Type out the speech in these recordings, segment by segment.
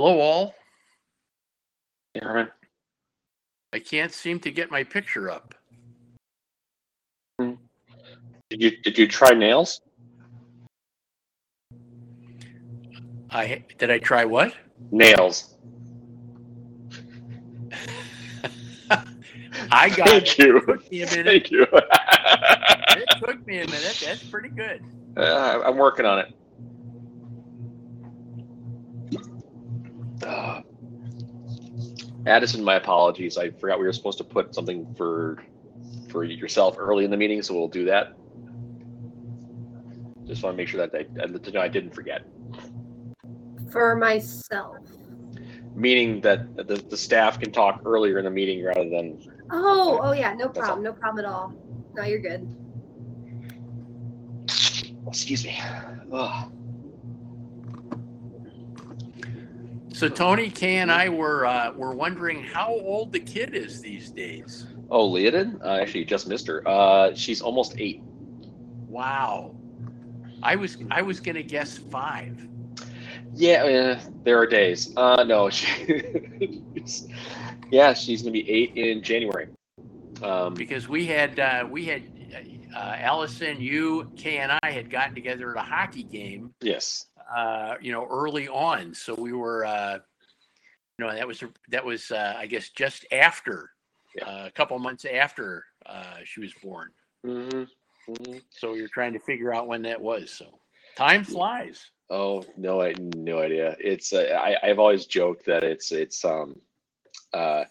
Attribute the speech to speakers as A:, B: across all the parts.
A: Hello, all.
B: Aaron,
A: I can't seem to get my picture up.
B: did you did you try nails?
A: I did I try what?
B: Nails.
A: I got
B: Thank
A: it.
B: you.
A: Took me a minute.
B: Thank you.
A: It took me a minute. That's pretty good.
B: Uh, I'm working on it. Uh, Addison, my apologies. I forgot we were supposed to put something for for yourself early in the meeting, so we'll do that. Just want to make sure that I, I, didn't forget.
C: For myself.
B: Meaning that the, the staff can talk earlier in the meeting rather than.
C: Oh, oh yeah, no problem, no problem at all. No, you're good.
B: Excuse me. Ugh.
A: So Tony, Kay, and I were uh, were wondering how old the kid is these days.
B: Oh, Leodin? Uh, actually, just missed her. Uh, she's almost eight.
A: Wow. I was I was gonna guess five.
B: Yeah, uh, there are days. Uh, no, she, yeah, she's gonna be eight in January. Um,
A: because we had uh, we had uh, Allison, you, Kay, and I had gotten together at a hockey game.
B: yes.
A: Uh, you know, early on, so we were, uh, you know, that was that was uh, I guess just after,
B: Yeah.
A: uh, a couple months after uh, she was born.
B: hmm hmm
A: So were trying to figure out when that was. So time flies.
B: Oh no, I no idea. It's uh, I I've always joked that it's it's um uh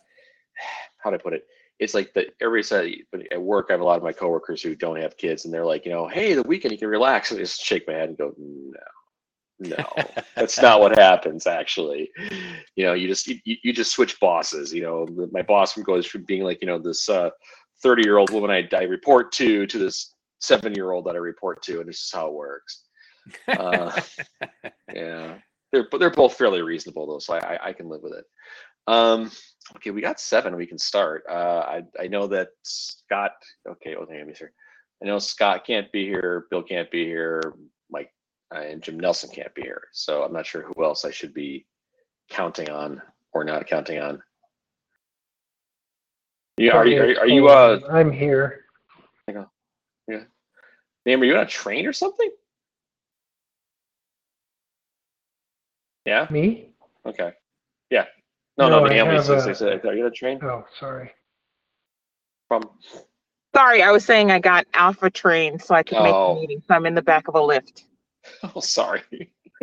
B: how do I put it? It's like that everybody said at work. I have a lot of my coworkers who don't have kids, and they're like, you know, hey, the weekend you can relax. And I just shake my head and go, no, no, that's not what happens. Actually, you know, you just you, you just switch bosses. You know, my boss goes from being like, you know, this uh 30 year old woman I, I report to to this seven year old that I report to, and this is how it works. Uh, yeah, they're they're both fairly reasonable though, so I I, I can live with it. Um, okay, we got seven. We can start. Uh, I I know that Scott. Okay, oh, hang on, here. I know Scott can't be here. Bill can't be here. Mike uh, and Jim Nelson can't be here. So I'm not sure who else I should be counting on or not counting on. Yeah, are you are, you- are you uh
D: I'm here.
B: name are you on a train or something? Yeah.
D: Me?
B: Okay. Yeah. No, no.
D: No,
B: I mean,
D: I have
B: since
D: a-
B: said are you on a train
D: Oh, sorry.
B: from?
E: Sorry, I was saying I got Alpha Train so I could make
B: Oh.
E: the meeting. So I'm in the back of a lift.
B: Oh, sorry.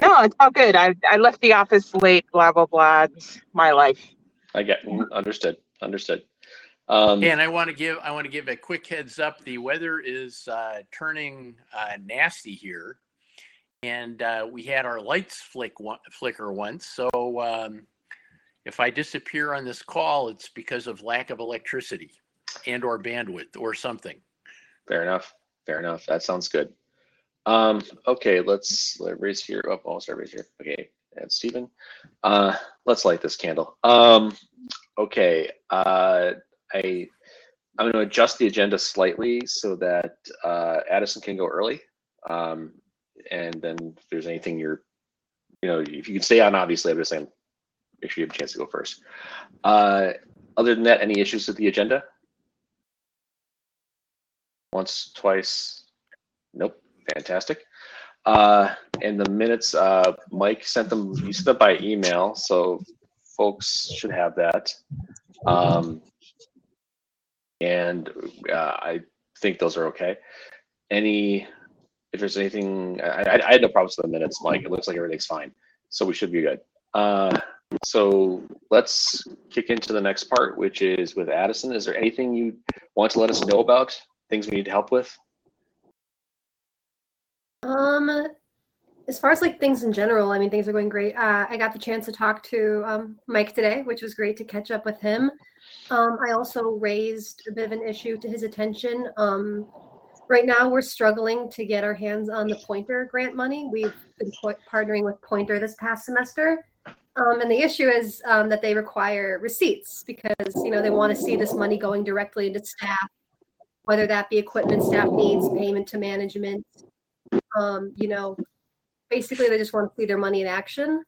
E: No, it's all good. I I left the office late. Blah blah blah. It's my life.
B: I get understood. Understood. Um,
A: And I want to give I want to give a quick heads up. The weather is uh, turning uh, nasty here, and uh, we had our lights flick one, flicker once. So um, if I disappear on this call, it's because of lack of electricity and or bandwidth or something.
B: Fair enough. Fair enough. That sounds good. Um, okay, let's let everybody's here. Oh, almost everybody's here. Okay, and Stephen. Uh, let's light this candle. Um, okay. Uh, I I'm going to adjust the agenda slightly so that uh, Addison can go early. Um, and then if there's anything you're, you know, if you can stay on, obviously, I'm just saying, make sure you have a chance to go first. Uh, other than that, any issues with the agenda? Once, twice? Nope. Fantastic. Uh, and the minutes, uh, Mike sent them, you sent them by email, so folks should have that. Um, and uh, I think those are okay. Any, if there's anything, I, I, I had no problems with the minutes, Mike. It looks like everything's fine, so we should be good. Uh, so let's kick into the next part, which is with Addison. Is there anything you want to let us know about? Things we need help with?
C: Um, as far as like things in general, I mean, things are going great. Uh, I got the chance to talk to um, Mike today, which was great to catch up with him. Um, I also raised a bit of an issue to his attention. Um, right now, we're struggling to get our hands on the Poynter grant money. We've been po- partnering with Poynter this past semester. Um, and the issue is um, that they require receipts because you know they want to see this money going directly into staff, whether that be equipment staff needs, payment to management, um, you know, basically they just want to see their money in action.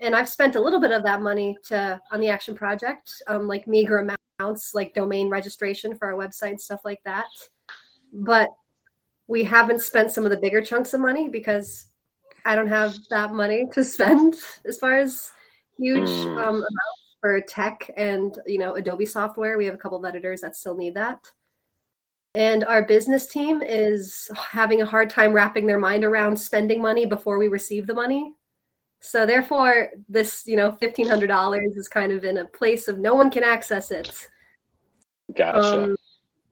C: And I've spent a little bit of that money to on the action project, um, like meager amounts, like domain registration for our website and stuff like that. But we haven't spent some of the bigger chunks of money because I don't have that money to spend as far as huge
B: Mm.
C: um, amounts for tech and you know Adobe software. We have a couple of editors that still need that. And our business team is having a hard time wrapping their mind around spending money before we receive the money. So therefore, this, you know, fifteen hundred dollars is kind of in a place of no one can access it.
B: Gotcha.
C: Um,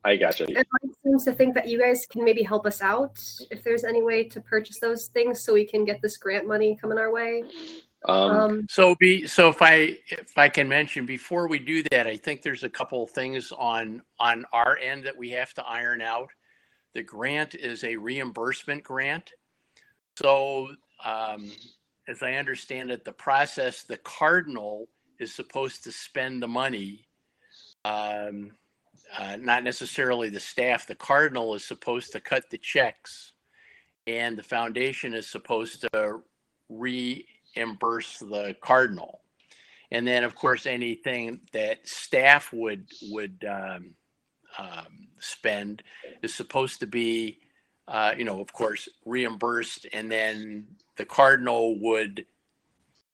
B: I gotcha.
C: and Mike seems to think that you guys can maybe help us out if there's any way to purchase those things so we can get this grant money coming our way.
B: Um,
C: Um,
A: So be, so if I, if I can mention, before we do that, I think there's a couple of things on, on our end that we have to iron out. The grant is a reimbursement grant. So, um, as I understand it, the process, the cardinal is supposed to spend the money. Um, uh, not necessarily the staff. The cardinal is supposed to cut the checks. And the foundation is supposed to reimburse the cardinal. And then, of course, anything that staff would would um, um, spend is supposed to be, uh, you know, of course, reimbursed. And then the cardinal would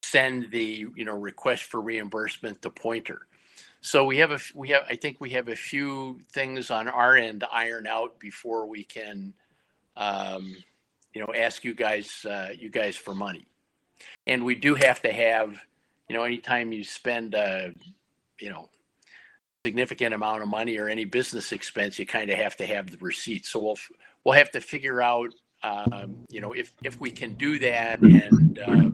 A: send the you know request for reimbursement to Poynter. So we have a we have I think we have a few things on our end to iron out before we can, um, you know, ask you guys uh, you guys for money. And we do have to have, you know, anytime you spend a, you know, significant amount of money or any business expense, you kind of have to have the receipt. So we'll we'll have to figure out, um, you know, if if we can do that and. Uh,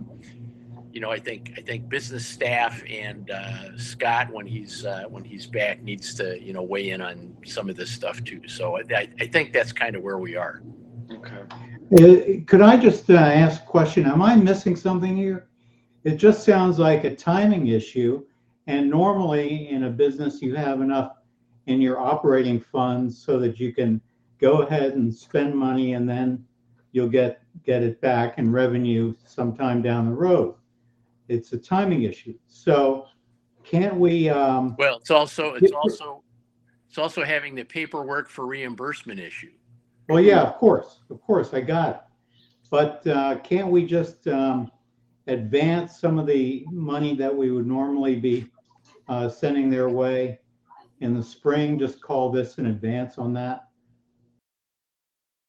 A: you know, I think I think business staff and uh, Scott, when he's uh, when he's back, needs to you know weigh in on some of this stuff too. So I, I think that's kind of where we are.
B: okay.
D: Could I just uh, ask a question? Am I missing something here? It just sounds like a timing issue. And normally in a business, you have enough in your operating funds so that you can go ahead and spend money and then you'll get, get it back in revenue sometime down the road. It's a timing issue. So can't we, um,
A: Well, it's also it's also it's also having the paperwork for reimbursement issue.
D: Well, yeah, of course, of course, I got it. But uh, can't we just um, advance some of the money that we would normally be uh, sending their way in the spring? Just call this an advance on that?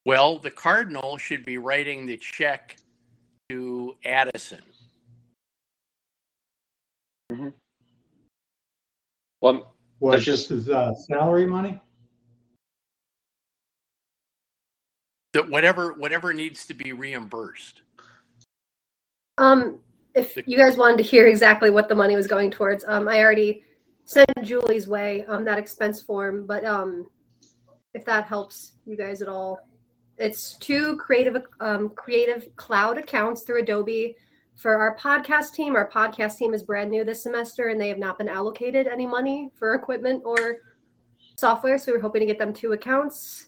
A: Well, the cardinal should be writing the check to Addison.
B: Well,
D: What,
B: That's
D: this
B: just-
D: is uh, salary money?
A: That whatever whatever needs to be reimbursed.
C: Um, if you guys wanted to hear exactly what the money was going towards, um, I already sent Julie's way um that expense form, but um, if that helps you guys at all, it's two creative um creative cloud accounts through Adobe for our podcast team. Our podcast team is brand new this semester, and they have not been allocated any money for equipment or software. So we're hoping to get them two accounts.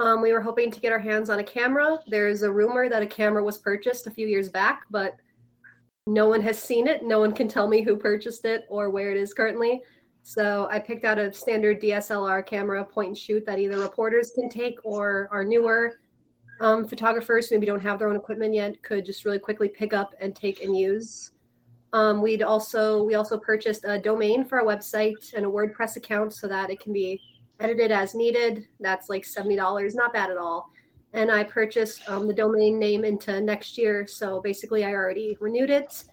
C: Um, we were hoping to get our hands on a camera. There's a rumor that a camera was purchased a few years back, but no one has seen it. No one can tell me who purchased it or where it is currently. So I picked out a standard DSLR camera point and shoot that either reporters can take or our newer um, photographers who maybe don't have their own equipment yet could just really quickly pick up and take and use. Um, we'd also we also purchased a domain for our website and a WordPress account so that it can be edited as needed. That's like seventy dollars, not bad at all. And I purchased um, the domain name into next year, so basically I already renewed it.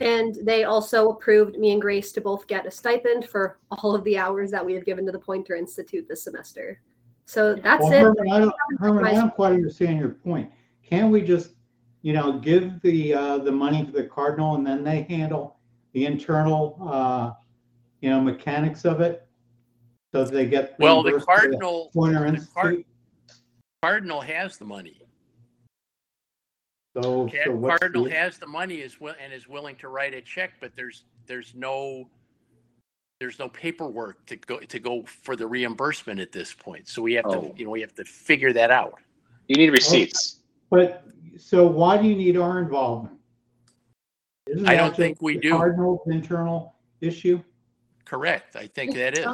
C: And they also approved me and Grace to both get a stipend for all of the hours that we have given to the Poynter Institute this semester. So that's
D: Well,
C: it.
D: Herman, I don't, Herman, I don't quite understand your point. Can't we just, you know, give the, uh, the money to the Cardinal and then they handle the internal, uh, you know, mechanics of it? So they get.
A: Well, the
D: reimbursed by
A: Cardinal,
D: Poynter
A: the Card-
D: Institute?
A: Cardinal has the money.
D: So,
A: Ca-
D: so what's
A: Cardinal
D: the,
A: has the money is wi- and is willing to write a check, but there's, there's no, there's no paperwork to go, to go for the reimbursement at this point. So we have to,
B: Oh.
A: you know, we have to figure that out.
B: You need receipts.
D: but, so why do you need our involvement? Isn't
A: I
D: that
A: don't
D: just
A: think we
D: the
A: do.
D: Cardinal's internal issue?
A: Correct. I think that is.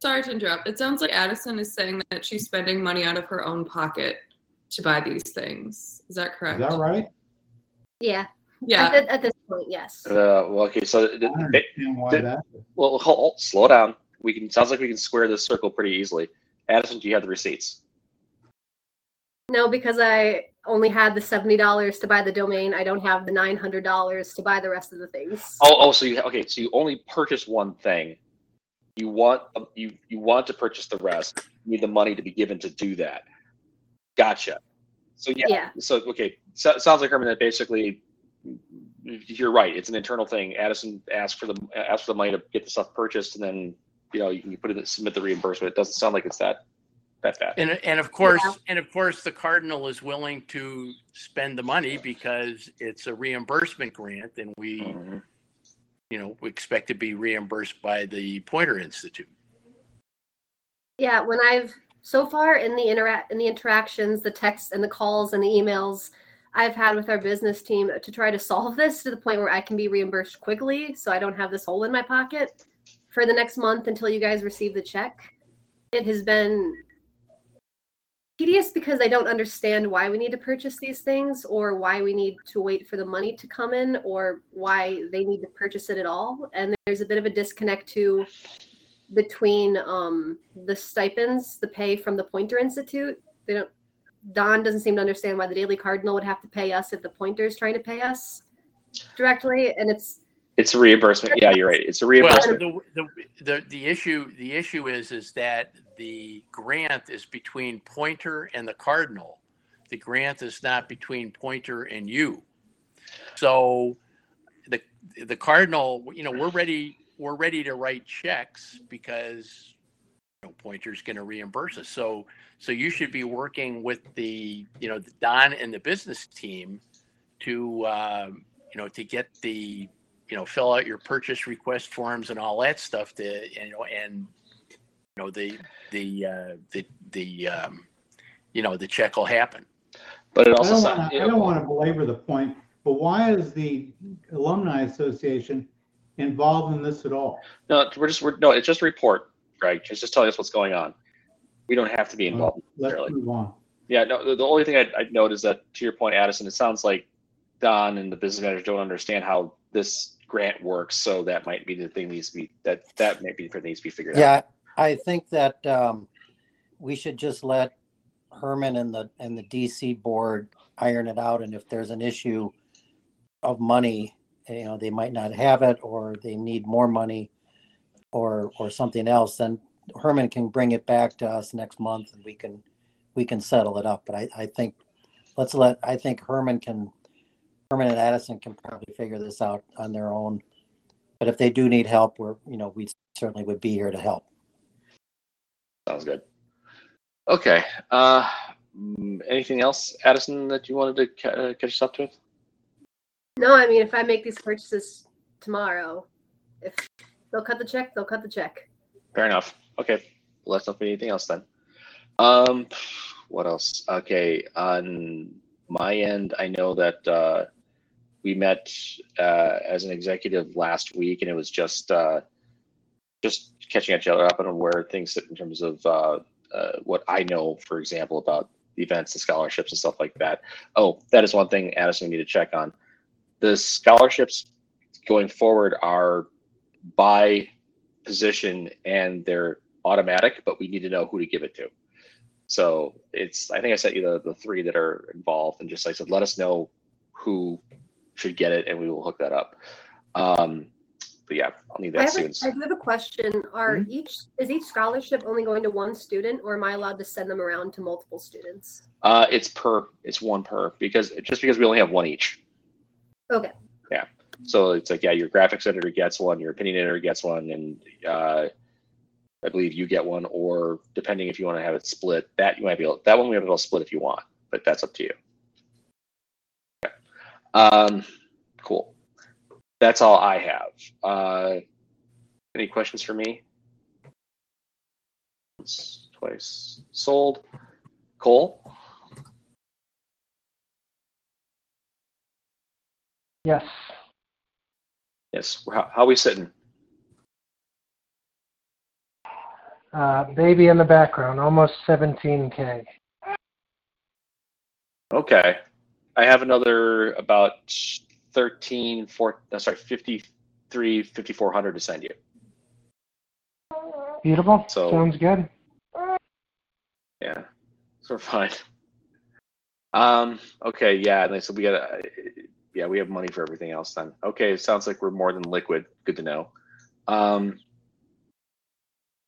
F: Sorry to interrupt. It sounds like Addison is saying that she's spending money out of her own pocket to buy these things. Is that correct?
D: Is that right?
C: Yeah. At,
F: Yeah.
C: at this point, yes.
B: Uh, well, okay, so
D: I
B: it,
D: don't
B: it,
D: understand why
B: did- well, hold, hold- slow down. We can. Sounds like we can square this circle pretty easily. Addison, do you have the receipts?
C: No, because I only had the seventy dollars to buy the domain. I don't have the nine hundred dollars to buy the rest of the things.
B: Oh, oh, so you okay? So you only purchase one thing. You want you you want to purchase the rest. You need the money to be given to do that. Gotcha. So yeah.
C: Yeah.
B: So okay, so, sounds like Herman that basically you're right. It's an internal thing. Addison asked for the asked for the money to get the stuff purchased, and then you know you can put it submit the reimbursement. It doesn't sound like it's that that bad.
A: And, and of course, and of course, the Cardinal is willing to spend the money because it's a reimbursement grant and we,
B: Mhm.
A: You know, expect to be reimbursed by the Poynter Institute.
C: Yeah, when I've so far in the interact in the interactions, the texts and the calls and the emails I've had with our business team to try to solve this to the point where I can be reimbursed quickly so I don't have this hole in my pocket for the next month until you guys receive the check. It has been tedious because I don't understand why we need to purchase these things or why we need to wait for the money to come in or why they need to purchase it at all. And there's a bit of a disconnect to between um, the stipends, the pay from the Poynter Institute. They don't. Don doesn't seem to understand why the Daily Cardinal would have to pay us if the Poynter is trying to pay us directly, and it's
B: It's a reimbursement. Yeah, you're right. It's a
A: Well,
B: reimbursement.
A: the, the, the, the issue, the issue is, is that the grant is between Poynter and the Cardinal. The grant is not between Poynter and you. So the, the Cardinal, you know, we're ready, we're ready to write checks because you know, Poynter's going to reimburse us. So, so you should be working with the, you know, the Don and the business team to, um, you know, to get the, you know, fill out your purchase request forms and all that stuff to, you know, and, you know, the, the, uh, the, the, um, you know, the check will happen.
B: But it
D: I
B: also
D: don't want to, I don't want to belabor the point, but why is the alumni association involved in this at all?
B: No, we're just we're no. It's just a report, Greg. It's just telling us what's going on. We don't have to be involved.
D: Let's move on.
B: Yeah, no. The, the only thing I'd, I'd note is that, to your point, Addison, it sounds like Don and the business managers don't understand how this grant works. So that might be the thing needs to be that that might be the thing needs to be figured out.
G: Yeah, I think that um, we should just let Herman and the, and the DC board iron it out. And if there's an issue of money, you know, they might not have it or they need more money or, or something else, then Herman can bring it back to us next month and we can, we can settle it up. But I, I think, let's let, I think Herman can, Herman and Addison can probably figure this out on their own. But if they do need help, we're, you know, we certainly would be here to help.
B: Sounds good. Okay. Uh, mm, anything else, Addison, that you wanted to ca- uh, catch us up to?
C: no. I mean, if I make these purchases tomorrow, if they'll cut the check, they'll cut the check.
B: Fair enough. Okay. Well, that's not be anything else then. Um, what else? Okay. On my end, I know that uh, we met uh, as an executive last week, and it was just uh, just catching each other up on where things sit in terms of uh, uh, what I know, for example, about the events, the scholarships, and stuff like that. Oh, that is one thing, Addison, we need to check on. The scholarships going forward are by position and they're automatic, but we need to know who to give it to. So it's, I think I sent you the, the three that are involved and just, like I said, let us know who should get it, and we will hook that up. Um, but yeah, I'll need
C: I
B: that
C: have,
B: soon.
C: I do have a question. Are
B: Mm-hmm.
C: each is each scholarship only going to one student, or am I allowed to send them around to multiple students?
B: Uh, it's per, it's one per because just because we only have one each.
C: Okay. Yeah.
B: So it's like, yeah, your graphics editor gets one, your opinion editor gets one, and uh, I believe you get one, or depending if you want to have it split, that you might be able, that one we have it all split if you want, but that's up to you. Um, cool. That's all I have. Uh, any questions for me? Once, twice, sold. Cole?
H: Yes.
B: Yes. How, how we sitting?
H: Uh, baby in the background, almost 17K.
B: Okay. I have another about 13, four, uh, sorry, 53, 5400 to send you.
H: Beautiful.
B: So-
H: Sounds good.
B: Yeah. So we're fine. Um, okay. Yeah. And so we got to, yeah, we have money for everything else then. Okay. Sounds like we're more than liquid. Good to know. Um,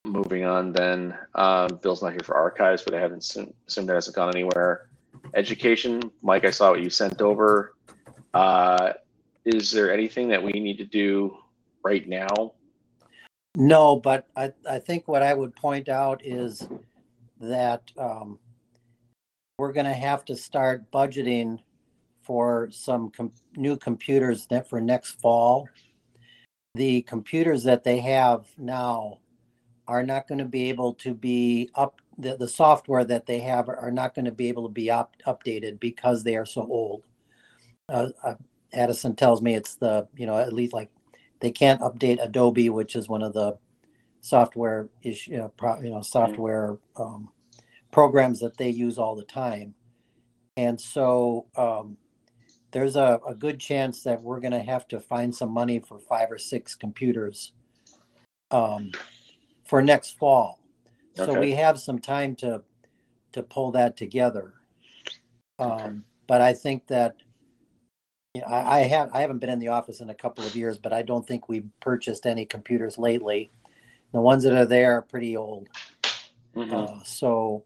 B: moving on then. Um, Bill's not here for archives, but I haven't assumed, assumed that hasn't gone anywhere. Education, Mike, I saw what you sent over. Uh, is there anything that we need to do right now?
G: No, but I, I think what I would point out is that um, we're going to have to start budgeting for some com- new computers for next fall. The computers that they have now are not going to be able to be up. The, the software that they have are not going to be able to be up, updated because they are so old. Uh, uh, Addison tells me it's the you know at least like they can't update Adobe, which is one of the software issue, you know, pro, you know software um, programs that they use all the time. And so um, there's a, a good chance that we're going to have to find some money for five or six computers um, for next fall. So
B: Okay.
G: we have some time to to pull that together. Um, but I think that you know, I, I have I haven't been in the office in a couple of years, but I don't think we've purchased any computers lately. The ones that are there are pretty old.
B: Mhm.
G: Uh, so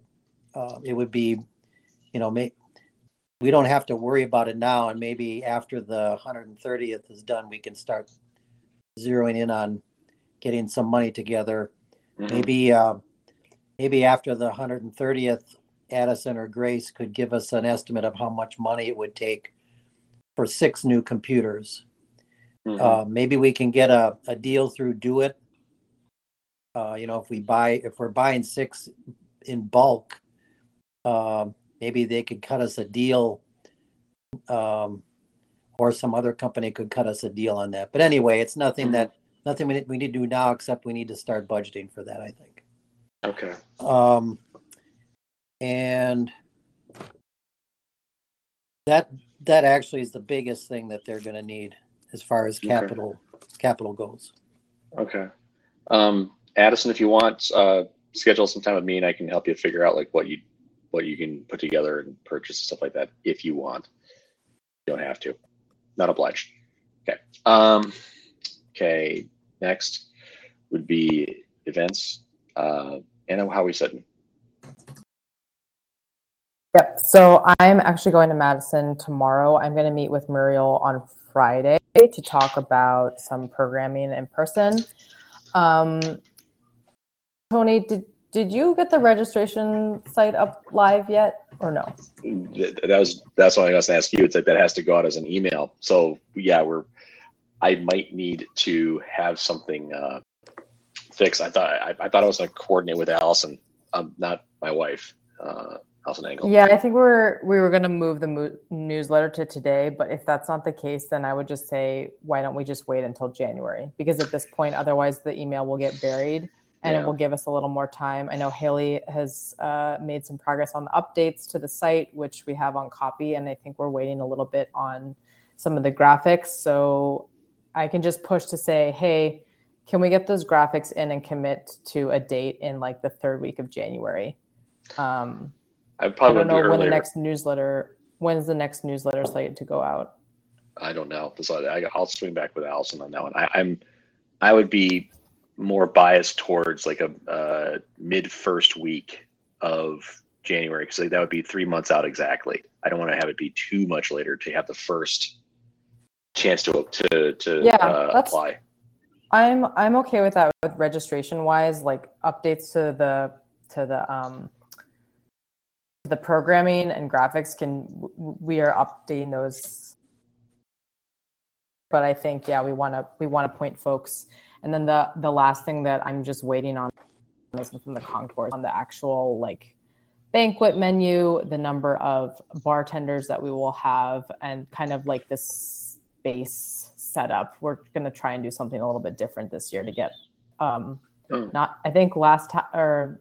G: uh, it would be, you know, may, we don't have to worry about it now, and maybe after the 130th is done, we can start zeroing in on getting some money together.
B: Mhm.
G: Maybe, uh, maybe after the 130th, Addison or Grace could give us an estimate of how much money it would take for six new computers.
B: Mhm.
G: Uh, maybe we can get a, a deal through DoIT. Uh, you know, if we buy, if we're buying six in bulk, um, maybe they could cut us a deal. Um, or some other company could cut us a deal on that. But anyway, it's nothing
B: Mhm.
G: that, nothing we, need- we need to do now, except we need to start budgeting for that, I think.
B: Okay.
G: Um, and that, that actually is the biggest thing that they're gonna need as far as capital, capital goes.
B: Okay. Um, Addison, if you want, uh, schedule some time with me and I can help you figure out like what you, what you can put together and purchase and stuff like that if you want. You don't have to. Not obliged. Okay. Um, okay. Next would be events. Uh, Anna, how we sitting?
I: Yep. So I'm actually going to Madison tomorrow. I'm going to meet with Muriel on Friday to talk about some programming in person. Um, Tony, did did you get the registration site up live yet, or no?
B: That was, that's what I was gonna ask you. It's like that has to go out as an email. So yeah, we're, I might need to have something, uh, fixed. I thought, I, I thought I was gonna coordinate with Allison, um, not my wife, uh, Allison Engel.
I: Yeah, I think we're we were going to move the mo- newsletter to today, but if that's not the case, then I would just say why don't we just wait until January? Because at this point, otherwise the email will get buried, and
B: Yeah.
I: it will give us a little more time. I know Haley has uh, made some progress on the updates to the site, which we have on copy, and I think we're waiting a little bit on some of the graphics. So I can just push to say, hey, can we get those graphics in and commit to a date in like the third week of January? Um,
B: I
I: I
B: probably
I: don't know when the next newsletter. When is the next newsletter slated to go out?
B: I don't know. So I, I'll swing back with Allison on that one. I, I'm, I would be more biased towards like a uh, mid first week of January because like, that would be three months out exactly. I don't want to have it be too much later to have the first chance to to to
I: Yeah,
B: uh, apply.
I: I'm I'm okay with that with registration wise, like updates to the to the um the programming and graphics can we are updating those. But I think yeah, we want to we want to point folks, and then the the last thing that I'm just waiting on is from the concourse on the actual like banquet menu, the number of bartenders that we will have, and kind of like this base setup. We're going to try and do something a little bit different this year to get um
B: Mm.
I: not I think last time or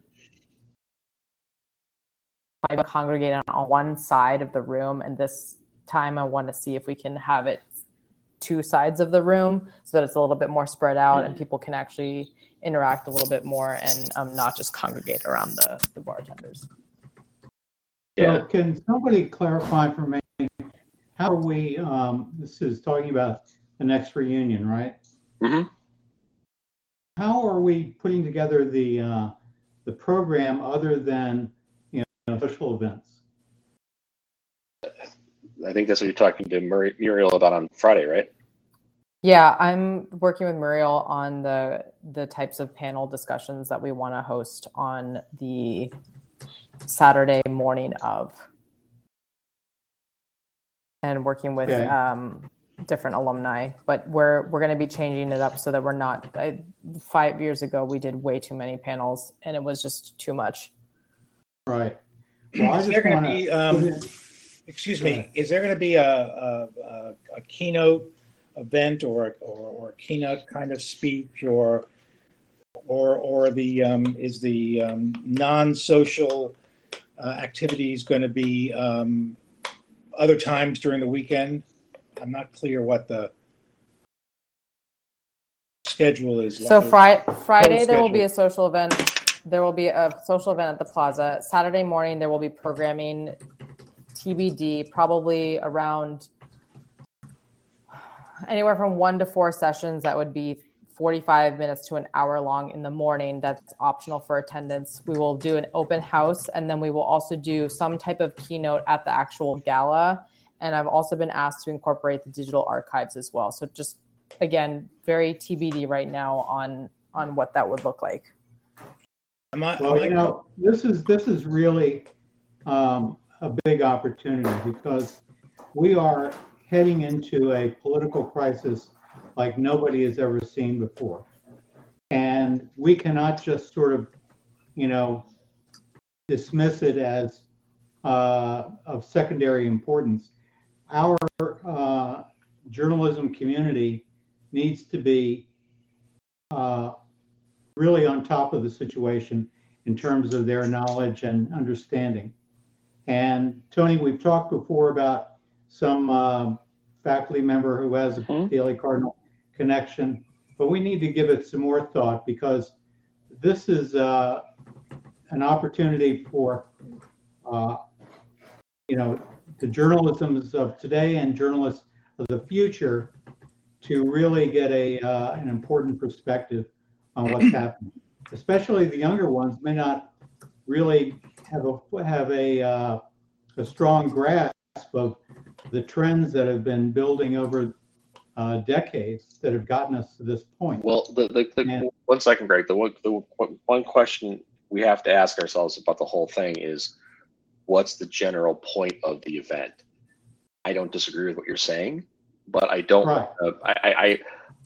I: I congregated on one side of the room and this time I want to see if we can have it two sides of the room so that it's a little bit more spread out and people can actually interact a little bit more and um, not just congregate around the, the bartenders.
B: Yeah.
D: So can somebody clarify for me, how are we, um, this is talking about the next reunion, right?
B: Mhm.
D: How are we putting together the, uh, the program other than, you know, social events?
B: I think that's what you're talking to Mur- Muriel about on Friday, right?
I: Yeah, I'm working with Muriel on the the types of panel discussions that we want to host on the Saturday morning of, and working with
D: Okay.
I: um, different alumni. But we're we're going to be changing it up so that we're not. I, five years ago, we did way too many panels, and it was just too much.
D: Right. Well,
J: Is there going to be, um, excuse me, is there going to be a, a, a- a keynote event or, or, or keynote kind of speech or, or, or the, um, is the, um, non-social, uh, activities going to be, um, other times during the weekend? I'm not clear what the schedule is.
I: So
J: like.
I: Friday, Friday there will be a social event. There will be a social event at the plaza. Saturday morning there will be programming, TBD, probably around anywhere from one to four sessions. That would be 45 minutes to an hour long in the morning. That's optional for attendance. We will do an open house and then we will also do some type of keynote at the actual gala. And I've also been asked to incorporate the digital archives as well. So just again, very TBD right now on on what that would look like.
J: Am I,
D: well,
J: I-
D: you know, this is, this is really, um, a big opportunity because we are heading into a political crisis like nobody has ever seen before. And we cannot just sort of, you know, dismiss it as uh, of secondary importance. Our uh, journalism community needs to be uh, really on top of the situation in terms of their knowledge and understanding. And Tony, we've talked before about some uh, faculty member who has a Daily Cardinal connection, but we need to give it some more thought because this is uh, an opportunity for, uh, you know, the journalisms of today and journalists of the future to really get a uh, an important perspective on what's happening. Especially the younger ones may not really have a have a uh, a strong grasp of the trends that have been building over uh, decades that have gotten us to this point.
B: Well, the, the, the one second, Greg. The one, the one- question we have to ask ourselves about the whole thing is, what's the general point of the event? I don't disagree with what you're saying, but I don't.
D: Right.
B: Uh, I, I, I,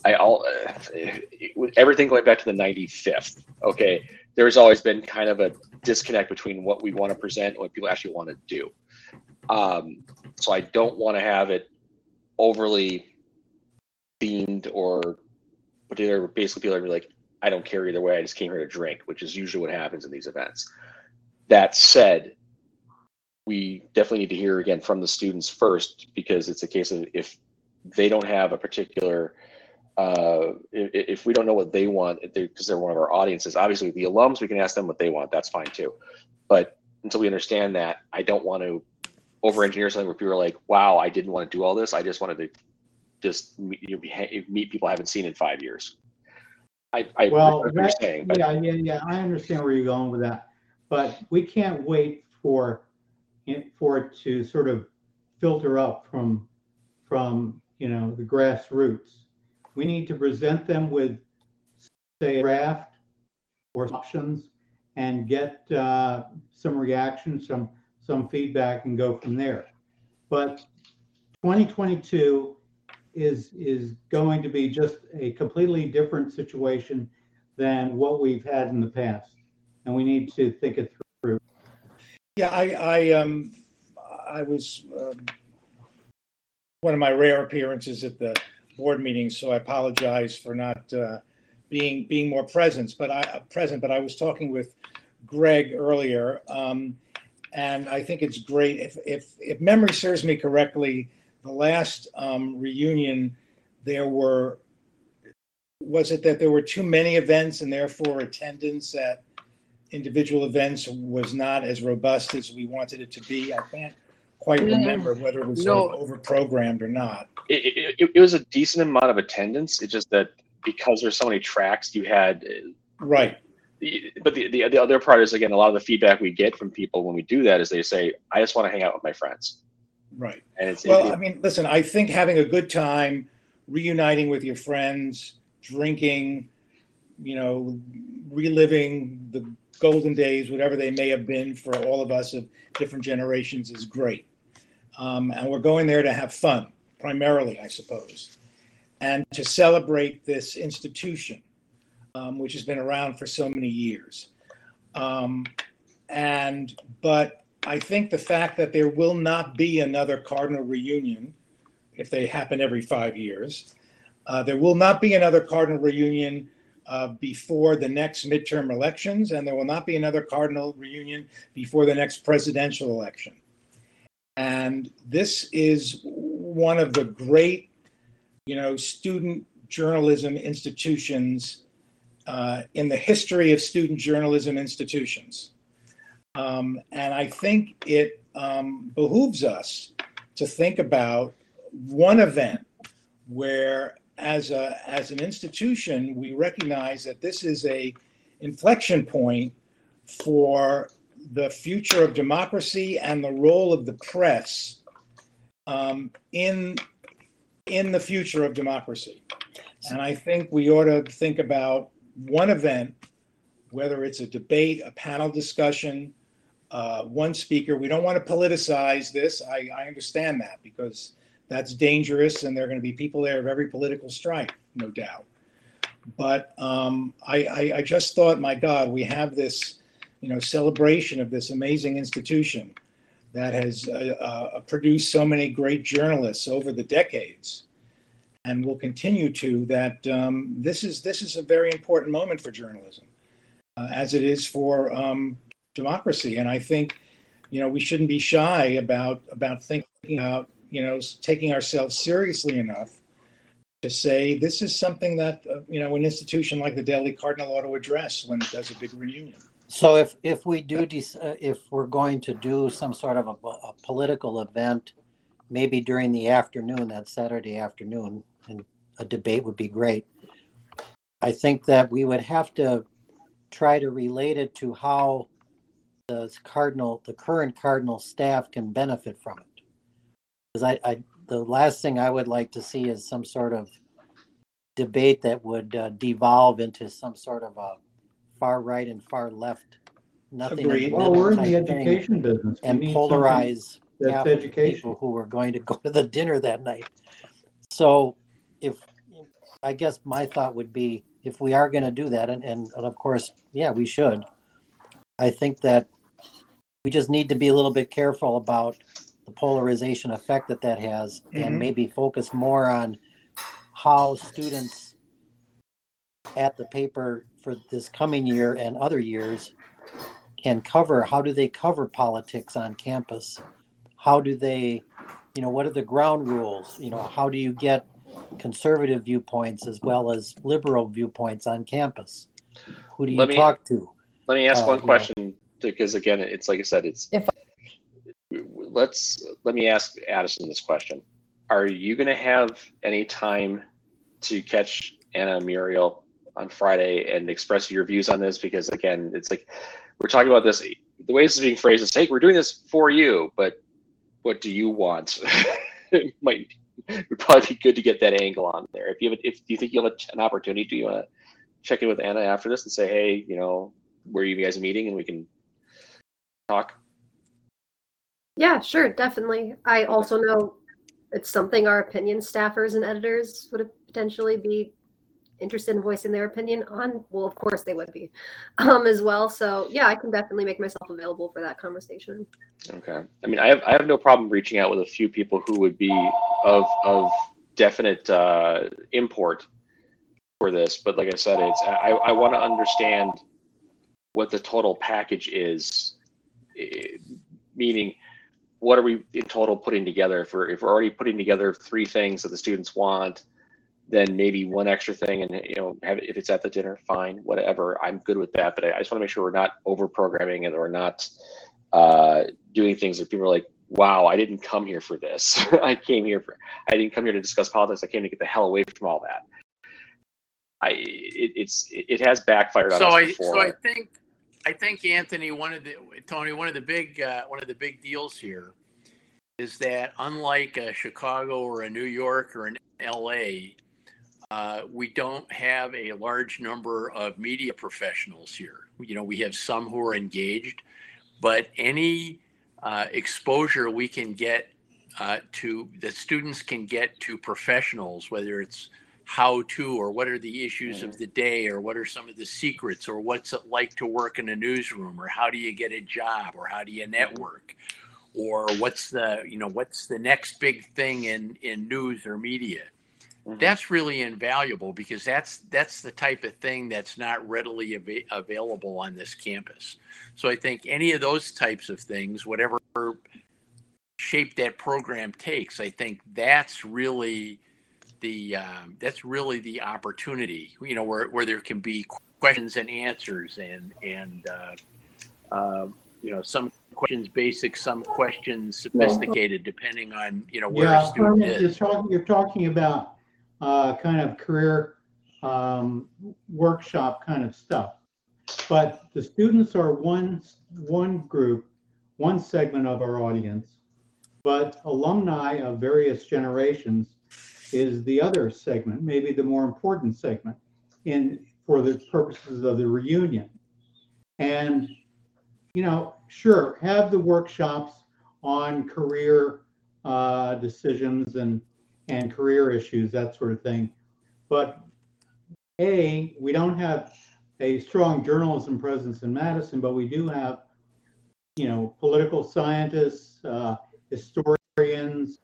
B: I all uh, everything going back to the 95th. Okay, there's always been kind of a disconnect between what we want to present and what people actually want to do. Um, so I don't want to have it overly themed or but they're basically people are be like, I don't care either way. I just came here to drink, which is usually what happens in these events. That said, we definitely need to hear again from the students first because it's a case of if they don't have a particular uh, if, if we don't know what they want because they're one of our audiences obviously the alums we can ask them what they want that's fine too but until we understand that i don't want to over engineer something where people are like wow i didn't want to do all this i just wanted to just meet, you meet people I haven't seen in five years. I, I
D: Well, that-
B: saying,
D: yeah, yeah, yeah, I understand where you're going with that, but we can't wait for it, for it to sort of filter up from, from, you know, the grassroots. We need to present them with, say, a draft or options and get, uh, some reaction, some, some feedback and go from there. But 2022 is, is going to be just a completely different situation than what we've had in the past. And we need to think it through.
J: Yeah, I, I, um, I was, um, one of my rare appearances at the board meeting, so I apologize for not, uh, being, being more present, but I, present, but I was talking with Greg earlier. Um, and I think it's great, if, if, if memory serves me correctly, the last, um, reunion, there were, was it that there were too many events and therefore attendance at individual events was not as robust as we wanted it to be? I can't quite
B: Mm,
J: remember whether it was sort of over-programmed or not.
B: it, it, it was a decent amount of attendance. It's just that because there's so many tracks, you had uh,
J: Right.
B: the, but the, the the other part is again a lot of the feedback we get from people when we do that is they say I just want to hang out with my friends
J: Right.
B: and it's
J: Well, I mean, listen, I think having a good time, reuniting with your friends, drinking, you know, reliving the golden days, whatever they may have been for all of us of different generations is great. Um, and we're going there to have fun, primarily, I suppose, and to celebrate this institution, um, which has been around for so many years. Um, and, but I think the fact that there will not be another Cardinal reunion, if they happen every five years, uh, there will not be another Cardinal reunion uh, before the next midterm elections, and there will not be another Cardinal reunion before the next presidential election. And this is one of the great, you know, student journalism institutions uh, in the history of student journalism institutions. Um, and I think it um, behooves us to think about one event where, as a as an institution, we recognize that this is a inflection point for the future of democracy and the role of the press um, in in the future of democracy. And I think we ought to think about one event, whether it's a debate, a panel discussion, uh, one speaker. We don't want to politicize this. I, I understand that because that's dangerous, and there are going to be people there of every political stripe, no doubt. But um, I, I, I just thought, my God, we have this, you know, celebration of this amazing institution that has uh, uh, produced so many great journalists over the decades, and will continue to. That um, this is this is a very important moment for journalism, uh, as it is for um, democracy. And I think, you know, we shouldn't be shy about about thinking about, you know, taking ourselves seriously enough to say this is something that uh, you know an institution like the Daily Cardinal ought to address when it does a big reunion.
G: So if, if we do, dec- uh, if we're going to do some sort of a, a political event, maybe during the afternoon, that Saturday afternoon, and a debate would be great. I think that we would have to try to relate it to how the cardinal, the current cardinal staff can benefit from it. Because I, I, the last thing I would like to see is some sort of debate that would uh, devolve into some sort of a far right and far left, nothing. in the
J: Agreed.
D: Well, we're in the
G: middle type thing,
D: education business. We
G: And
D: need something
G: polarize
D: That's
G: half of the
D: education.
G: people who are going to go to the dinner that night. So if, I guess my thought would be, if we are gonna do that, and, and and of course, yeah, we should. I think that we just need to be a little bit careful about the polarization effect that that has
J: Mhm.
G: and maybe focus more on how students at the paper for this coming year and other years can cover, how do they cover politics on campus? How do they, you know, what are the ground rules? You know, how do you get conservative viewpoints as well as liberal viewpoints on campus? Who do you
B: me-
G: talk to?
B: Let me ask
G: Uh,
B: one
G: question know.
B: Because again, it's like I said, it's
I: If-
B: let's let me ask Addison this question. are you going to have any time to catch Anna Muriel on Friday and express your views on this? Because again, it's like we're talking about this. The way this is being phrased is, "Hey, we're doing this for you, but what do you want?" it might would probably be good to get that angle on there. If you have, if you think you'll have an opportunity, do you want to check in with Anna after this and say, "Hey, you know, where are you guys meeting?" and we can talk.
C: Yeah, sure, definitely. I also know it's something our opinion staffers and editors would potentially be interested in voicing their opinion on. Well, of course they would be, um, as well. So yeah, I can definitely make myself available for that conversation.
B: Okay. I mean, I have I have no problem reaching out with a few people who would be of of definite uh, import for this. But like I said, it's I I want to understand what the total package is, meaning what are we in total putting together? If we're if we're already putting together three things that the students want, then maybe one extra thing, and you know, have, if it's at the dinner, fine, whatever. I'm good with that, but I, I just want to make sure we're not over programming and we're not uh, doing things that people are like, "Wow, I didn't come here for this. I came here for I didn't come here to discuss politics. I came to get the hell away from all that." I it, it's it has backfired on
A: So
B: us
A: I,
B: before.
A: so I think, I think Anthony, one of the, Tony, one of the big, uh, one of the big deals here is that unlike a Chicago or a New York or an LA, uh, we don't have a large number of media professionals here. You know, we have some who are engaged, but any uh, exposure we can get uh, to that students can get to professionals, whether it's how to or what are the issues of mm. the day or what are some of the secrets or what's it like to work in a newsroom or how do you get a job or how do you mm-hmm. network? Or what's the you know what's the next big thing in in news or media? Mm-hmm. That's really invaluable because that's that's the type of thing that's not readily ava- available on this campus. So i think any of those types of things whatever shape that program takes i think that's really the um, that's really the opportunity you know where, where there can be questions and answers and and uh, uh, you know some questions basic some questions sophisticated depending on you know where a
D: Yeah,
A: student
D: Herman, you're
A: is
D: talking, you're talking about uh, kind of career um, workshop kind of stuff. But the students are one, one group, one segment of our audience. But alumni of various generations is the other segment, maybe the more important segment in, for the purposes of the reunion. And, you know, sure, have the workshops on career uh, decisions and, and career issues, that sort of thing. But A, we don't have a strong journalism presence in Madison, but we do have, you know, political scientists, uh, historians,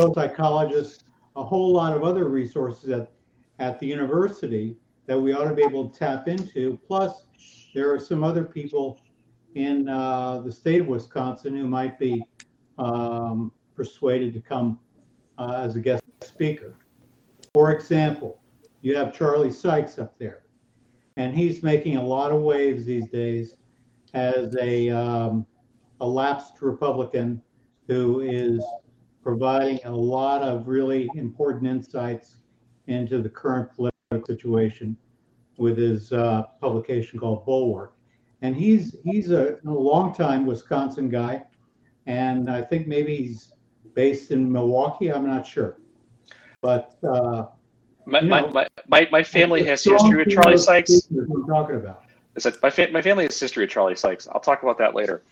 D: psychologists, a whole lot of other resources at, at the university that we ought to be able to tap into. Plus, there are some other people in uh, the state of Wisconsin who might be um, persuaded to come uh, as a guest speaker. For example, you have Charlie Sykes up there, and he's making a lot of waves these days as a, um, a lapsed Republican who is providing a lot of really important insights into the current political situation with his uh, publication called Bulwark. And he's he's a, a longtime Wisconsin guy, and I think maybe he's based in Milwaukee. I'm not sure, but uh,
B: my,
D: you
B: my,
D: know,
B: my, my, my family has history with Charlie Sykes.
D: speakers I'm talking about.
B: I said my, fa- my family has history with Charlie Sykes. I'll talk about that later.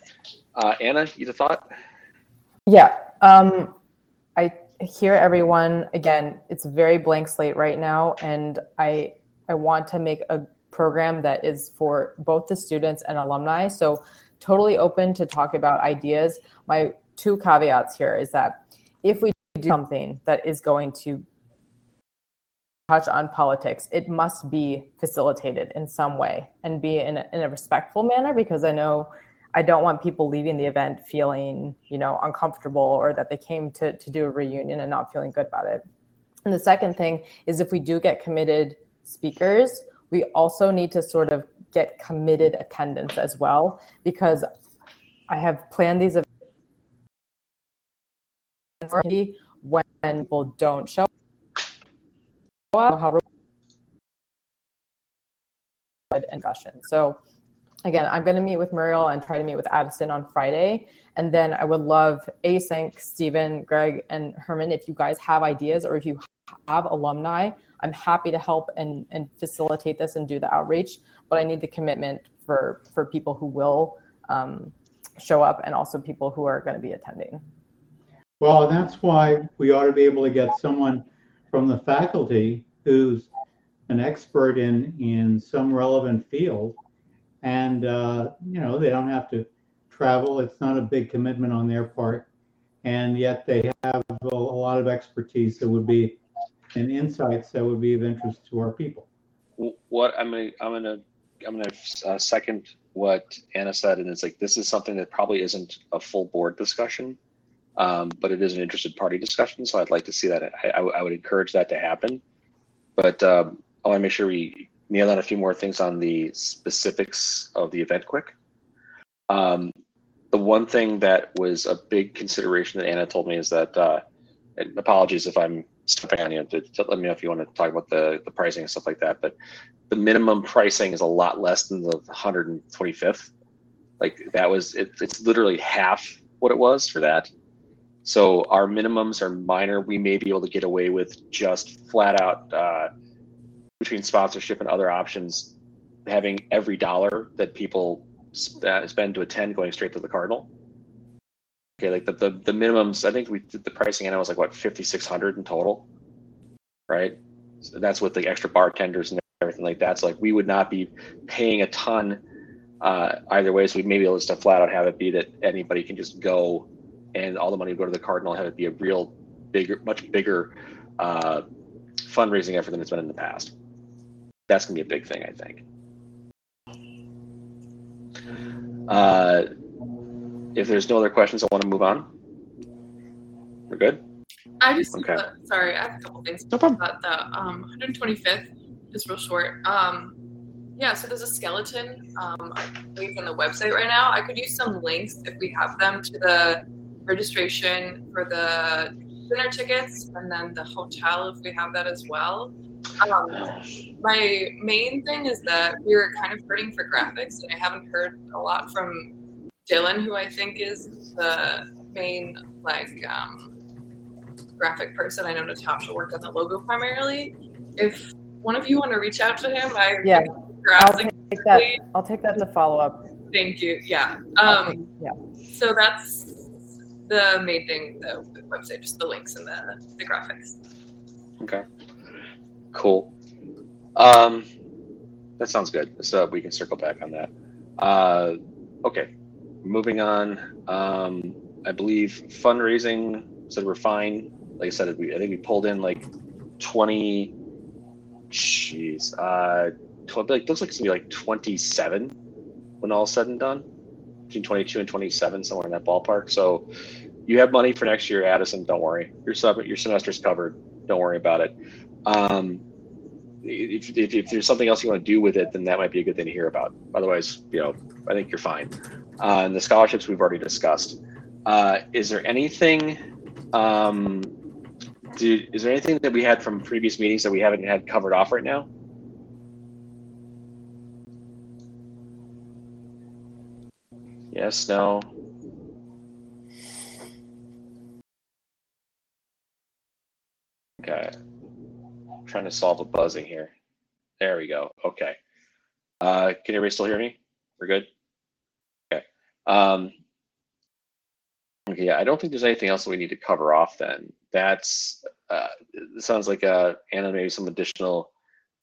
B: Uh, Anna, you have a thought?
I: Yeah. Um, I hear everyone again. It's very blank slate right now, and I I want to make a program that is for both the students and alumni. So totally open to talk about ideas. My two caveats here is that if we do something that is going to touch on politics, it must be facilitated in some way and be in a, in a respectful manner because I know I don't want people leaving the event feeling, you know, uncomfortable or that they came to, to do a reunion and not feeling good about it. And the second thing is if we do get committed speakers, we also need to sort of get committed attendance as well because I have planned these events when people don't show up, and discussion. So again, I'm going to meet with Muriel and try to meet with Addison on Friday. And then I would love Async, Stephen, Greg, and Herman, if you guys have ideas or if you have alumni, I'm happy to help and, and facilitate this and do the outreach. But I need the commitment for for people who will um, show up and also people who are going to be attending.
D: Well, that's why we ought to be able to get someone from the faculty who's an expert in in some relevant field, and uh, you know they don't have to travel. It's not a big commitment on their part, and yet they have a, a lot of expertise that would be and insights that would be of interest to our people.
B: What I'm gonna I'm gonna I'm gonna uh, second what Anna said, and it's like this is something that probably isn't a full board discussion, um, but it is an interested party discussion. So I'd like to see that. I, I, would encourage that to happen. But um, I want to make sure we nail down a few more things on the specifics of the event quick. Um, the one thing that was a big consideration that Anna told me is that, uh, and apologies if I'm stepping on you, to, to let me know if you want to talk about the, the pricing and stuff like that, but the minimum pricing is a lot less than the 125th. Like that was, it, it's literally half what it was for that. So our minimums are minor. We may be able to get away with just flat out uh, between sponsorship and other options, having every dollar that people sp- spend to attend going straight to the Cardinal. Okay, like the, the, the minimums, I think we did the pricing and I was like, what, 5,600 in total? Right? So that's with the extra bartenders and everything like that. So like we would not be paying a ton uh, either way. So we may be able to just flat out have it be that anybody can just go and all the money would go to the Cardinal, have it be a real bigger, much bigger uh, fundraising effort than it's been in the past. That's gonna be a big thing, I think. Uh, if there's no other questions, I want to move on. We're good.
F: I just
B: Okay.
F: uh, sorry, I have a couple things
B: No problem.
F: about the um 125th, just real short. Um yeah, so there's a skeleton um I believe on the website right now. I could use some links if we have them to the registration for the dinner tickets and then the hotel if we have that as well. Um, my main thing is that we were kind of hurting for graphics, and I haven't heard a lot from Dylan, who I think is the main like um, graphic person. I know Natasha worked on the logo primarily. If one of you want to reach out to him, I
I: yeah, I'll take that. I'll take that to follow up.
F: Thank you. Yeah. Um,
I: take- yeah.
F: so that's the main thing, the the website, just the links and the, the graphics.
B: Okay. Cool. Um, that sounds good. So we can circle back on that. Uh, okay. Moving on. Um, I believe fundraising said we're fine. Like I said, we, I think we pulled in like 20. Jeez. Uh, 12, like looks like it's gonna be like 27 when all's said and done. Between 22 and 27, somewhere in that ballpark. So you have money for next year, Addison. Don't worry. Your sub, your semester's covered. Don't worry about it. Um, if, if, if there's something else you want to do with it, then that might be a good thing to hear about. Otherwise, you know, I think you're fine. Uh, and the scholarships we've already discussed. Uh, is there anything? Um, do, is there anything that we had from previous meetings that we haven't had covered off right now? Yes, no. Okay. Trying to solve a buzzing here. There we go. Okay. Uh, can everybody still hear me? We're good? Okay. Um, okay, yeah, I don't think there's anything else that we need to cover off then. That's, uh, sounds like, uh, Anna, maybe some additional,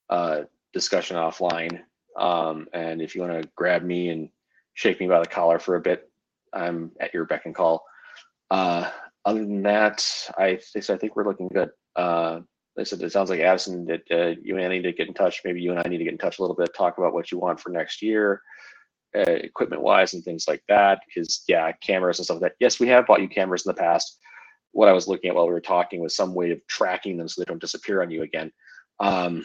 B: uh, discussion offline. Um, and if you want to grab me and shake me by the collar for a bit, I'm at your beck and call. Uh, other than that, I think, I think we're looking good. Uh, I said, it sounds like Addison, that uh, you and I need to get in touch. Maybe you and I need to get in touch a little bit, talk about what you want for next year, uh, equipment wise and things like that. Because yeah, cameras and stuff like that. Yes, we have bought you cameras in the past. What I was looking at while we were talking was some way of tracking them so they don't disappear on you again. Um,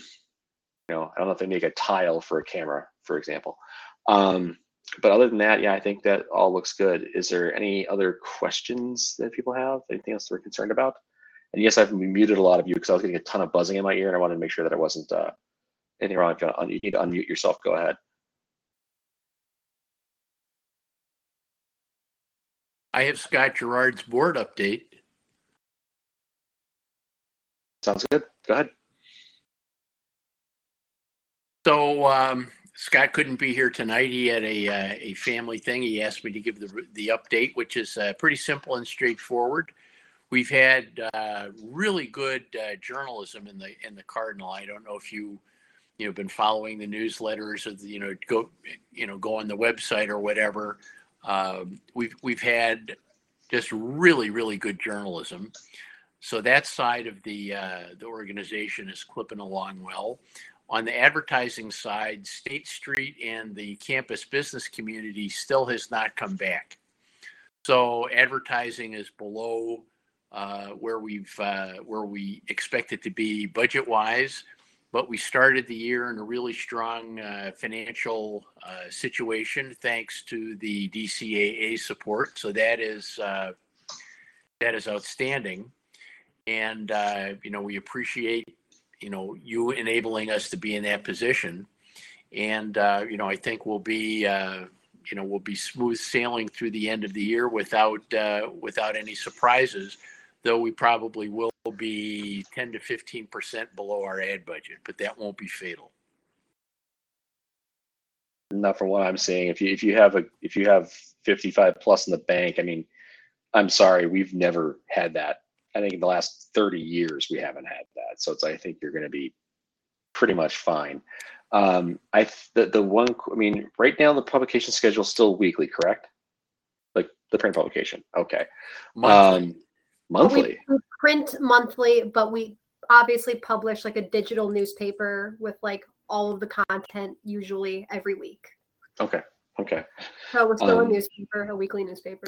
B: you know, I don't know if they make a tile for a camera, for example. Um, but other than that, yeah, I think that all looks good. Is there any other questions that people have? Anything else they're concerned about? And yes, I've muted a lot of you because I was getting a ton of buzzing in my ear, and I wanted to make sure that I wasn't uh, anything wrong. If you, you need to unmute yourself, go ahead.
A: I have Scott Gerard's board update.
B: Sounds good. Go ahead.
A: So um, Scott couldn't be here tonight. He had a uh, a family thing. He asked me to give the the update, which is uh, pretty simple and straightforward. We've had uh, really good uh, journalism in the in the Cardinal. I don't know if you you know been following the newsletters or the, you know go you know go on the website or whatever. Um, we've we've had just really really good journalism. So that side of the uh, the organization is clipping along well. On the advertising side, State Street and the campus business community still has not come back. So advertising is below uh, where we've uh, where we expect it to be budget wise, but we started the year in a really strong uh, financial situation thanks to the DCAA support. So that is that is outstanding, and you know we appreciate you know you enabling us to be in that position. And you know i think we'll be you know we'll be smooth sailing through the end of the year without without any surprises though we probably will be 10 to 15 percent below our ad budget but that won't be fatal
B: not from what i'm seeing if you if you have a if you have 55 plus in the bank i mean i'm sorry we've never had that I think in the last 30 years we haven't had that. So it's I think you're going to be pretty much fine. Um, I the the one I mean right now the publication schedule is still weekly, correct? Like the print publication. Okay.
A: monthly.
B: Um, monthly.
C: We, we print monthly, but we obviously publish like a digital newspaper with like all of the content usually every week.
B: Okay. Okay.
C: So we're still
B: Um,
C: a newspaper, a weekly newspaper.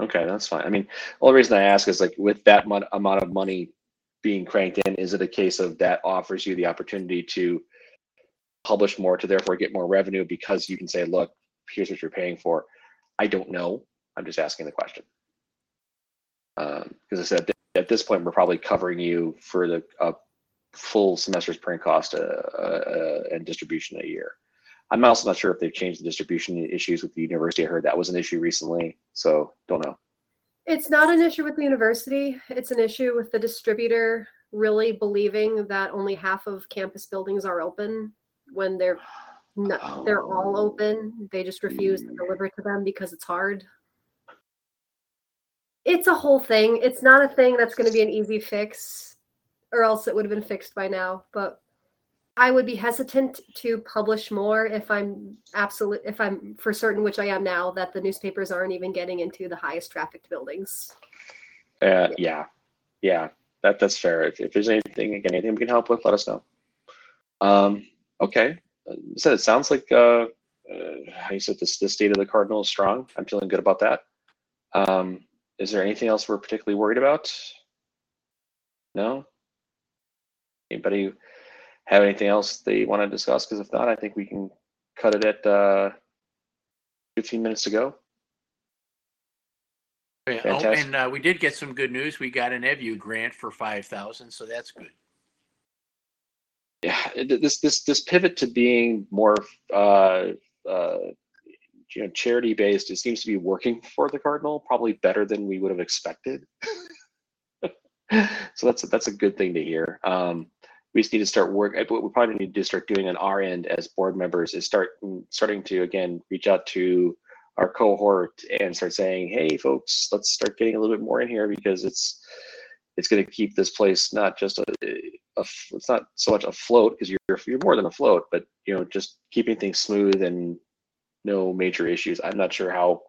B: Okay, that's fine. I mean, the only reason I ask is like with that mon- amount of money being cranked in, is it a case of that offers you the opportunity to publish more to therefore get more revenue because you can say, look, here's what you're paying for. I don't know. I'm just asking the question. Because I said at this point, we're probably covering you for the uh, full semester's print cost uh, uh, and distribution a year. I'm also not sure if they've changed the distribution issues with the university. I heard that was an issue recently, so don't know.
C: It's not an issue with the university. It's an issue with the distributor really believing that only half of campus buildings are open when they're not, they're all open. They just refuse to deliver to them because it's hard. It's a whole thing. It's not a thing that's going to be an easy fix, or else it would have been fixed by now. But I would be hesitant to publish more if I'm absolute if I'm for certain, which I am now, that the newspapers aren't even getting into the highest trafficked buildings.
B: Uh, yeah, yeah, that that's fair. If, if there's anything, again, anything we can help with, let us know. Um, okay. Uh, So it sounds like uh, uh, how you said this the state of the Cardinal is strong. I'm feeling good about that. Um, is there anything else we're particularly worried about? No. Anybody have anything else they want to discuss? Because if not, I think we can cut it at uh, 15 minutes to go.
A: Yeah, oh,
B: Fantastic.
A: and uh, we did get some good news. We got an EVU grant for five thousand, so that's good.
B: yeah it- this this this pivot to being more uh uh you know charity based it seems to be working for the cardinal probably better than we would have expected. So that's that's a good thing to hear. Um we just need to start work what we probably need to start doing on our end as board members is start starting to again reach out to our cohort and start saying hey folks let's start getting a little bit more in here because it's it's going to keep this place not just a, a it's not so much afloat because you're you're more than afloat, but you know just keeping things smooth and no major issues. I'm not sure how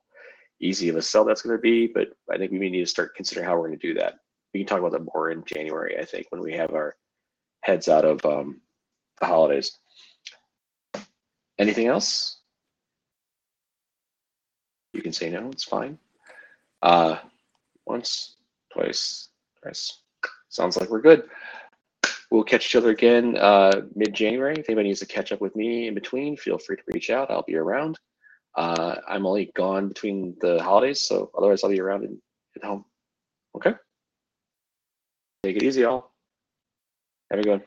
B: easy of a sell that's going to be, but I think we need to start considering how we're going to do that. We can talk about that more in January, I think, when we have our heads out of um, the holidays. Anything else? You can say no. It's fine. Uh, once, twice, thrice. Sounds like we're good. We'll catch each other again uh, mid-January. If anybody needs to catch up with me in between, feel free to reach out. I'll be around. Uh, I'm only gone between the holidays, so otherwise I'll be around and at home. Okay. Take it easy, all. Have a good one.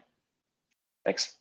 B: Thanks.